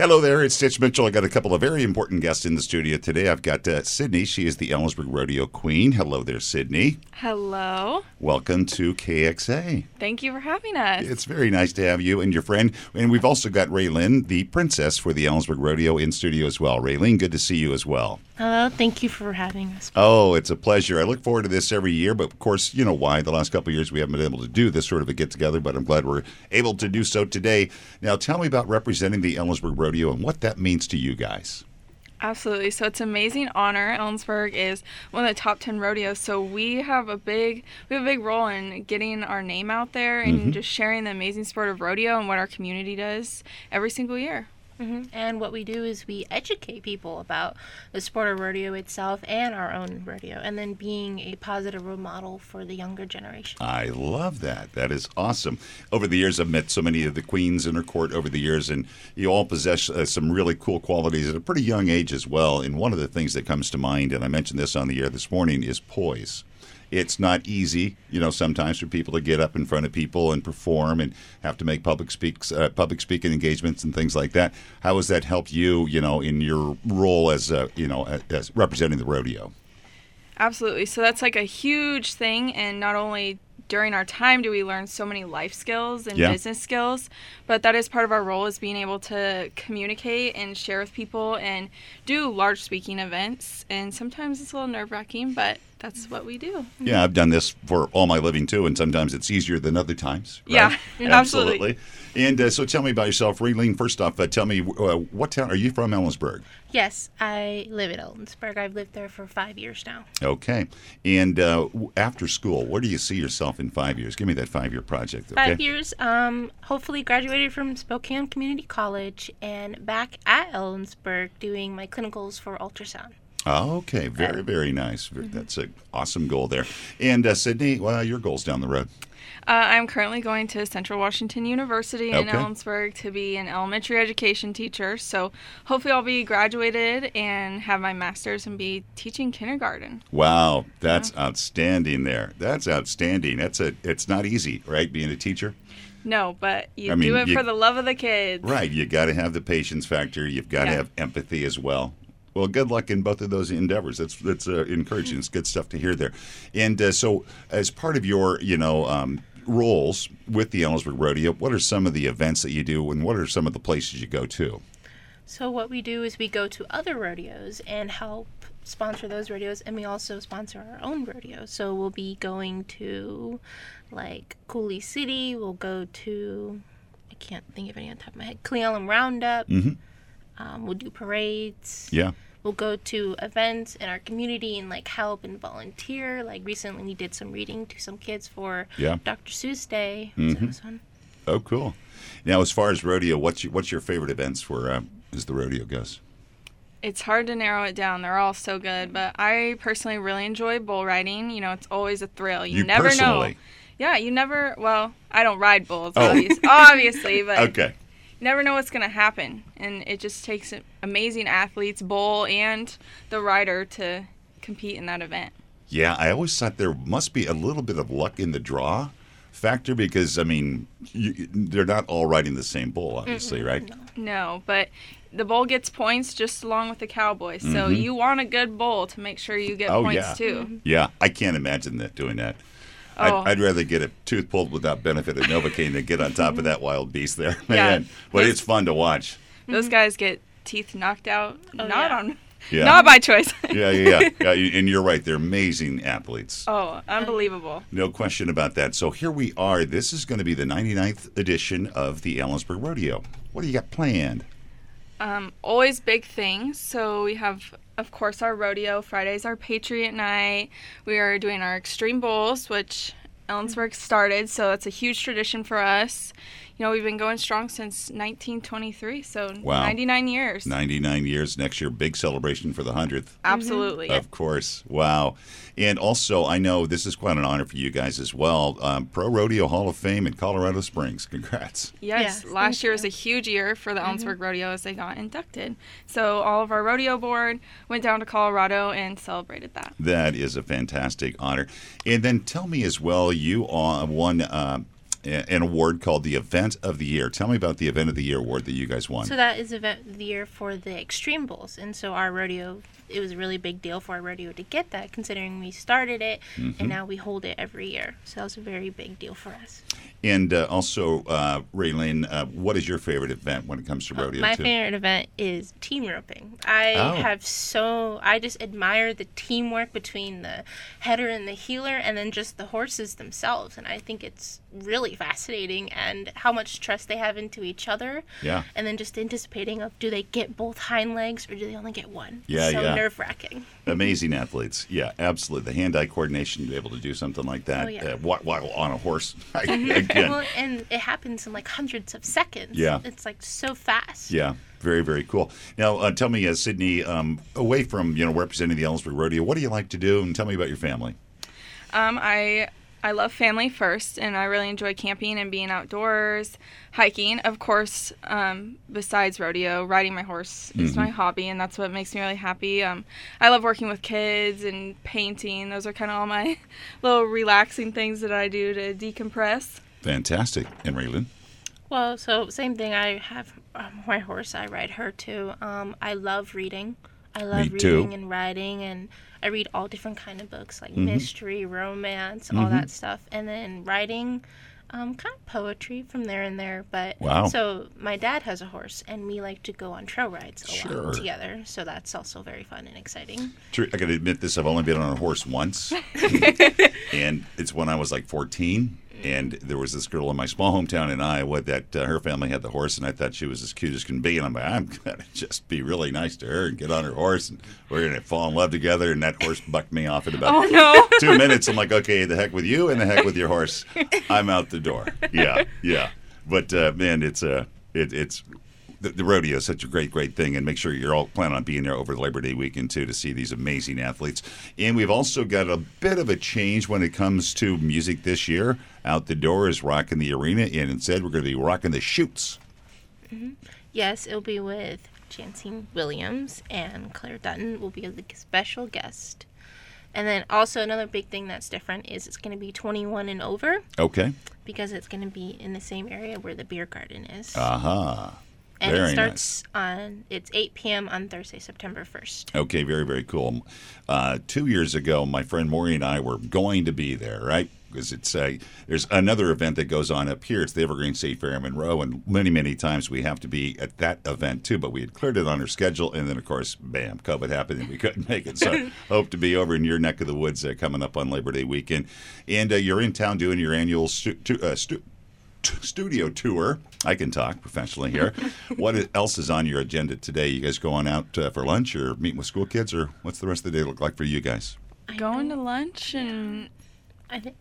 Hello there, it's Stitch Mitchell. I got a couple of very important guests in the studio today. I've got uh, Sydney. She is the Ellensburg Rodeo Queen. Hello there, Sydney. Hello. Welcome to KXA. Thank you for having us. It's very nice to have you and your friend. And we've also got Raylyn, the princess for the Ellensburg Rodeo, in studio as well. Raylyn, good to see you as well. Hello, thank you for having us. Oh, it's a pleasure. I look forward to this every year, but of course, you know why. The last couple of years we haven't been able to do this sort of a get together, but I'm glad we're able to do so today. Now, tell me about representing the Ellensburg Rodeo and what that means to you guys. Absolutely. So it's an amazing honor. Ellensburg is one of the top 10 rodeos. So we have a big we have a big role in getting our name out there and Mm-hmm. just sharing the amazing sport of rodeo and what our community does every single year. Hmm And what we do is we educate people about the sport of rodeo itself and our own rodeo, and then being a positive role model for the younger generation. I love that. That is awesome. Over the years, I've met so many of the queens in her court over the years, and you all possess uh, some really cool qualities at a pretty young age as well. And one of the things that comes to mind, and I mentioned this on the air this morning, is poise. It's not easy, you know, sometimes for people to get up in front of people and perform and have to make public speaks, uh, public speaking engagements and things like that. How has that helped you, you know, in your role as, uh, you know, as representing the rodeo? Absolutely. So that's like a huge thing and not only during our time do we learn so many life skills and Yeah. business skills, but that is part of our role is being able to communicate and share with people and do large speaking events. And sometimes it's a little nerve wracking, but that's what we do. Yeah, I've done this for all my living too, and sometimes it's easier than other times. right? Yeah, absolutely. And uh, so, tell me about yourself, Raylene. First off, uh, tell me uh, what town are you from? Ellensburg. Yes, I live at Ellensburg. I've lived there for five years now. Okay. And uh, after school, where do you see yourself in five years? Give me that five-year project. Okay. Five years, um, hopefully graduated from Spokane Community College and back at Ellensburg doing my clinicals for ultrasound. Oh, okay. Very, very nice. Ver- That's an awesome goal there. And uh, Sydney, well, your goals down the road. Uh, I'm currently going to Central Washington University in Okay. Ellensburg to be an elementary education teacher. So hopefully I'll be graduated and have my master's and be teaching kindergarten. Wow, that's outstanding. There, that's outstanding. That's a. It's not easy, right? Being a teacher. No, but you I mean, do it you- for the love of the kids. Right. You got to have the patience factor. You've got to Yeah. have empathy as well. Well, good luck in both of those endeavors. That's that's uh, encouraging. It's good stuff to hear there. And uh, so, as part of your you know um, roles with the Ellensburg Rodeo, what are some of the events that you do, and what are some of the places you go to? So what we do is we go to other rodeos and help sponsor those rodeos, and we also sponsor our own rodeo. So we'll be going to like Coulee City. We'll go to I can't think of any on top of my head. Cle Elum Roundup. Mhm. Um, we'll do parades. Yeah. We'll go to events in our community and like help and volunteer. Like recently, we did some reading to some kids for Yeah. Dr. Seuss Day. So it was fun. Oh, cool. Now, as far as rodeo, what's your, what's your favorite events for uh, as the rodeo goes? It's hard to narrow it down. They're all so good, but I personally really enjoy bull riding. You know, it's always a thrill. You, You never personally? know. Yeah, you never. Well, I don't ride bulls, Oh. obvious, obviously, but Okay. Never know what's going to happen, and it just takes amazing athletes, bull and the rider, to compete in that event. Yeah, I always thought there must be a little bit of luck in the draw factor because I mean you, they're not all riding the same bull, obviously, right? No, but the bull gets points just along with the cowboy. So you want a good bull to make sure you get Mm-hmm. Oh, points yeah. too. Yeah, I can't imagine that doing that. Oh. I'd, I'd rather get a tooth pulled without benefit of Novocaine than get on top of that wild beast there, man. But it's fun to watch. Those mm-hmm. guys get teeth knocked out, Oh, not yeah. on, Yeah. not by choice. Yeah, yeah, yeah. yeah. And you're right; they're amazing athletes. oh, unbelievable. No question about that. So here we are. This is going to be the 99th edition of the Ellensburg Rodeo. What do you got planned? Um, always big things. So we have, of course, our rodeo. Fridays our Patriot Night. We are doing our Extreme Bulls, which Ellensburg started. So that's a huge tradition for us. You know, we've been going strong since 1923. So Wow. 99 years. 99 years next year, big celebration for the 100th. Absolutely. Of course. Wow. And also, I know this is quite an honor for you guys as well. Um, Pro Rodeo Hall of Fame in Colorado Springs. Congrats. Yes, Yes, last year you. was a huge year for the Ellensburg Rodeo as they got inducted. So all of our rodeo board went down to Colorado and celebrated that. That is a fantastic honor. And then tell me as well, you won uh, a- an award called the Event of the Year. Tell me about the Event of the Year award that you guys won. So that is event of the year for the Extreme Bulls, and so our rodeo. It was a really big deal for our rodeo to get that, considering we started it Mm-hmm. and now we hold it every year. So that was a very big deal for us. And uh, also, uh, Raylene, uh, what is your favorite event when it comes to rodeo? My too? favorite event is team roping. I Oh. have so I just admire the teamwork between the header and the heeler, and then just the horses themselves. And I think it's really fascinating and how much trust they have into each other. Yeah. And then just anticipating of do they get both hind legs or do they only get one? Yeah, so yeah. nerve wracking. Amazing athletes. Yeah, absolutely. The hand-eye coordination to be able to do something like that Oh, yeah. uh, while, while on a horse. Again, Well, and it happens in like hundreds of seconds. Yeah. It's like so fast. Yeah, very very cool. Now, uh, tell me, uh, Sydney, um, away from you know representing the Ellensburg Rodeo, what do you like to do? And tell me about your family. Um, I I love family first, and I really enjoy camping and being outdoors, hiking. Of course, um, besides rodeo, riding my horse is my hobby, and that's what makes me really happy. Um, I love working with kids and painting. Those are kind of all my little relaxing things that I do to decompress. Fantastic, and Raylan. Well, so same thing. I have um, my horse. I ride her too. Um, I love reading. I love Me too. reading and writing, and I read all different kind of books Mm-hmm. like mystery, romance, all that stuff, and then writing. Um, kind of poetry from there and there, but Wow. So my dad has a horse, and we like to go on trail rides a Sure. lot together. So that's also very fun and exciting. True, I got to admit this. I've only been on a horse once, and it's when I was like 14. And there was this girl in my small hometown in Iowa that uh, her family had the horse, and I thought she was as cute as can be. And I'm like, I'm gonna just be really nice to her and get on her horse, and we're gonna fall in love together. And that horse bucked me off in about Oh no! two minutes. I'm like, okay, the heck with you, and the heck with your horse. I'm out the door. Yeah, yeah. But uh, man, it's uh, it, it's the, the rodeo is such a great, great thing, and make sure you're all planning on being there over the Labor Day weekend too to see these amazing athletes. And we've also got a bit of a change when it comes to music this year. Out the door is rocking the arena, and instead we're going to be rocking the chutes. Mm-hmm. Yes, it'll be with Chancey Williams and Claire Dutton will be a special guest. And then also another big thing that's different is it's going to be 21 and over Okay. because it's going to be in the same area where the beer garden is. Aha. And very it starts on it's 8 p.m. on Thursday, September 1st. Okay, very, very cool. Uh, two years ago, my friend Maury and I were going to be there, right? Because it's a, there's another event that goes on up here. It's the Evergreen State Fair in Monroe, and many, many times we have to be at that event too. But we had cleared it on our schedule, and then of course, bam, COVID happened, and we couldn't make it. So hope to be over in your neck of the woods uh, coming up on Labor Day weekend. And uh, you're in town doing your annual stu- tu- uh, stu- t- studio tour. I can talk professionally here. what else is on your agenda today? You guys going out uh, for lunch or meeting with school kids, or what's the rest of the day look like for you guys? Going to lunch and I think,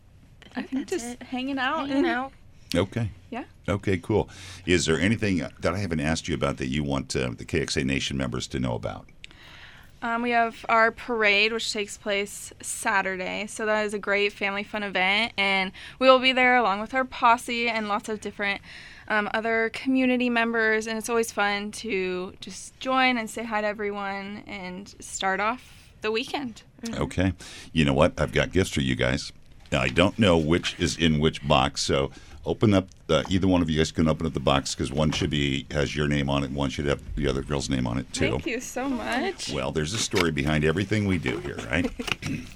I think that's just it. hanging out. Hanging and, out. Okay. Yeah. Okay, cool. Is there anything that I haven't asked you about that you want uh, the KXA Nation members to know about? Um, we have our parade, which takes place Saturday. So that is a great family fun event, and we will be there along with our posse and lots of different um, other community members. And it's always fun to just join and say hi to everyone and start off the weekend. Okay. You know what? I've got gifts for you guys. Now, I don't know which is in which box, so open up. Uh, either one of you guys can open up the box because one should be has your name on it, and one should have the other girl's name on it too. Thank you so much. Well, there's a story behind everything we do here, right?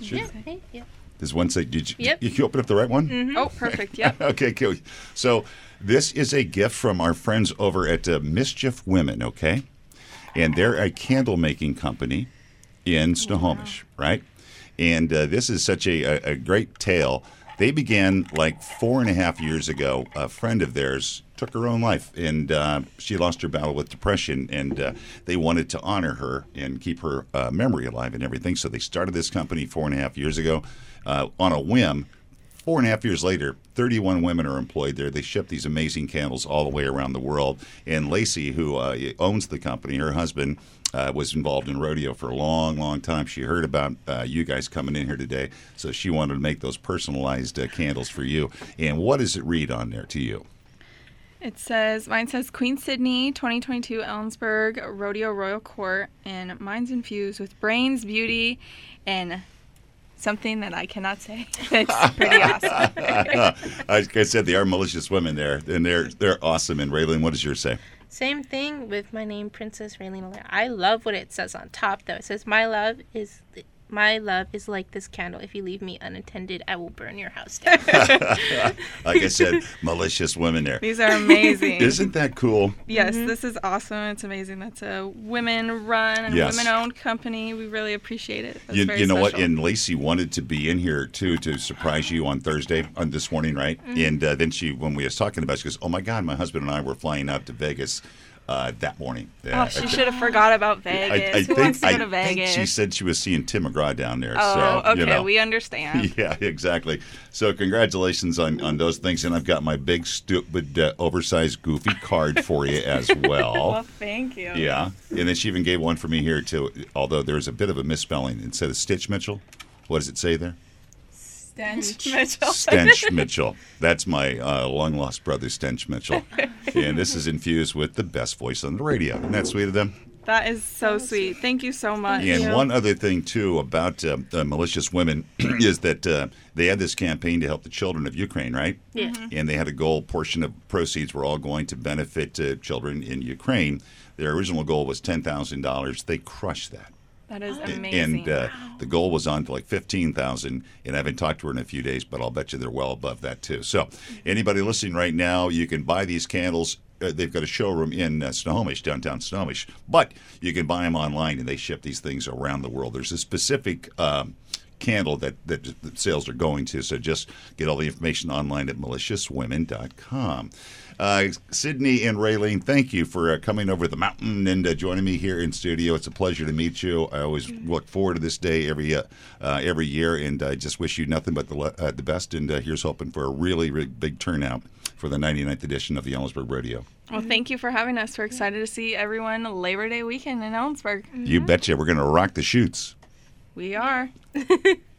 Should- Yeah, hey, yeah. Does one say? Did you, Yep. you can open up the right one? Oh, perfect. Yep. okay, cool. So this is a gift from our friends over at uh, Malicious Women, okay? And they're a candle making company in Snohomish, right? And uh, this is such a, a, great tale. They began like four and a half years ago. A friend of theirs took her own life, and uh, she lost her battle with depression. And uh, they wanted to honor her and keep her uh, memory alive and everything. So they started this company four and a half years ago uh, on a whim. Four and a half years later, 31 women are employed there. They ship these amazing candles all the way around the world. And Lacey, who uh, owns the company, her husband, uh, was involved in rodeo for a long, long time. She heard about uh, you guys coming in here today, so she wanted to make those personalized uh, candles for you. And what does it read on there to you? It says, mine says Queen Sydney 2022 Ellensburg Rodeo Royal Court, and mine's infused with brains, beauty, and something that I cannot say. It's pretty awesome. like I said, they are malicious women there, and they're they're awesome. And Raylene, what does yours say? Same thing with my name, Princess Raylene Allaire. I love what it says on top, though. It says, "My love is my love is like this candle. If you leave me unattended, I will burn your house down." Like I said, malicious women there. These are amazing. Isn't that cool? Yes, this is awesome. It's amazing. That's a women-run and Yes. women-owned company. We really appreciate it. That's You, very you know what? And Lacey wanted to be in here too to surprise you on Thursday, on this morning, right? And uh, then she, when we was talking about, it, she goes, "Oh my God, my husband and I were flying out to Vegas uh, that morning." Yeah, Oh, she should have forgot about Vegas. I Who think, wants to go I to think Vegas? she said she was seeing Tim McGraw down there. oh, so, okay. you know. We understand. Yeah, exactly. So congratulations on, on those things, and I've got my big, stupid, uh, oversized, goofy card for you as Well, well. thank you. Yeah, and then she even gave one for me here too. Although there's a bit of a misspelling instead of Stitch Mitchell. What does it say there? Stench Mitchell. Stench Mitchell. That's my uh, long lost brother, Stench Mitchell. And this is infused with the best voice on the radio. Isn't that sweet of them? That is so sweet. Thank you so much. And one other thing too about uh, uh, malicious women is that uh, they had this campaign to help the children of Ukraine, right? Yeah. And they had a goal. Portion of proceeds were all going to benefit uh, children in Ukraine. Their original goal was ten thousand dollars. They crushed that. That is And- amazing. And uh, the goal was on to like fifteen thousand. And I haven't talked to her in a few days, but I'll bet you they're well above that too. So, anybody listening right now, you can buy these candles. Uh, they've got a showroom in uh, Snohomish, downtown Snohomish, but you can buy them online, and they ship these things around the world. There's a specific. Um, candle that, that the sales are going to. So just get all the information online at maliciouswomen.com. Uh, Sydney and Raylene, thank you for uh, coming over the mountain and uh, joining me here in studio. It's a pleasure to meet you. I always look forward to this day every uh, uh, every year, and I just wish you nothing but the le- uh, the best. And uh, here's hoping for a really, really big turnout for the 99th edition of the Ellensburg Rodeo. well, thank you for having us. We're excited to see everyone Labor Day weekend in Ellensburg. You betcha, we're going to rock the chutes. We are.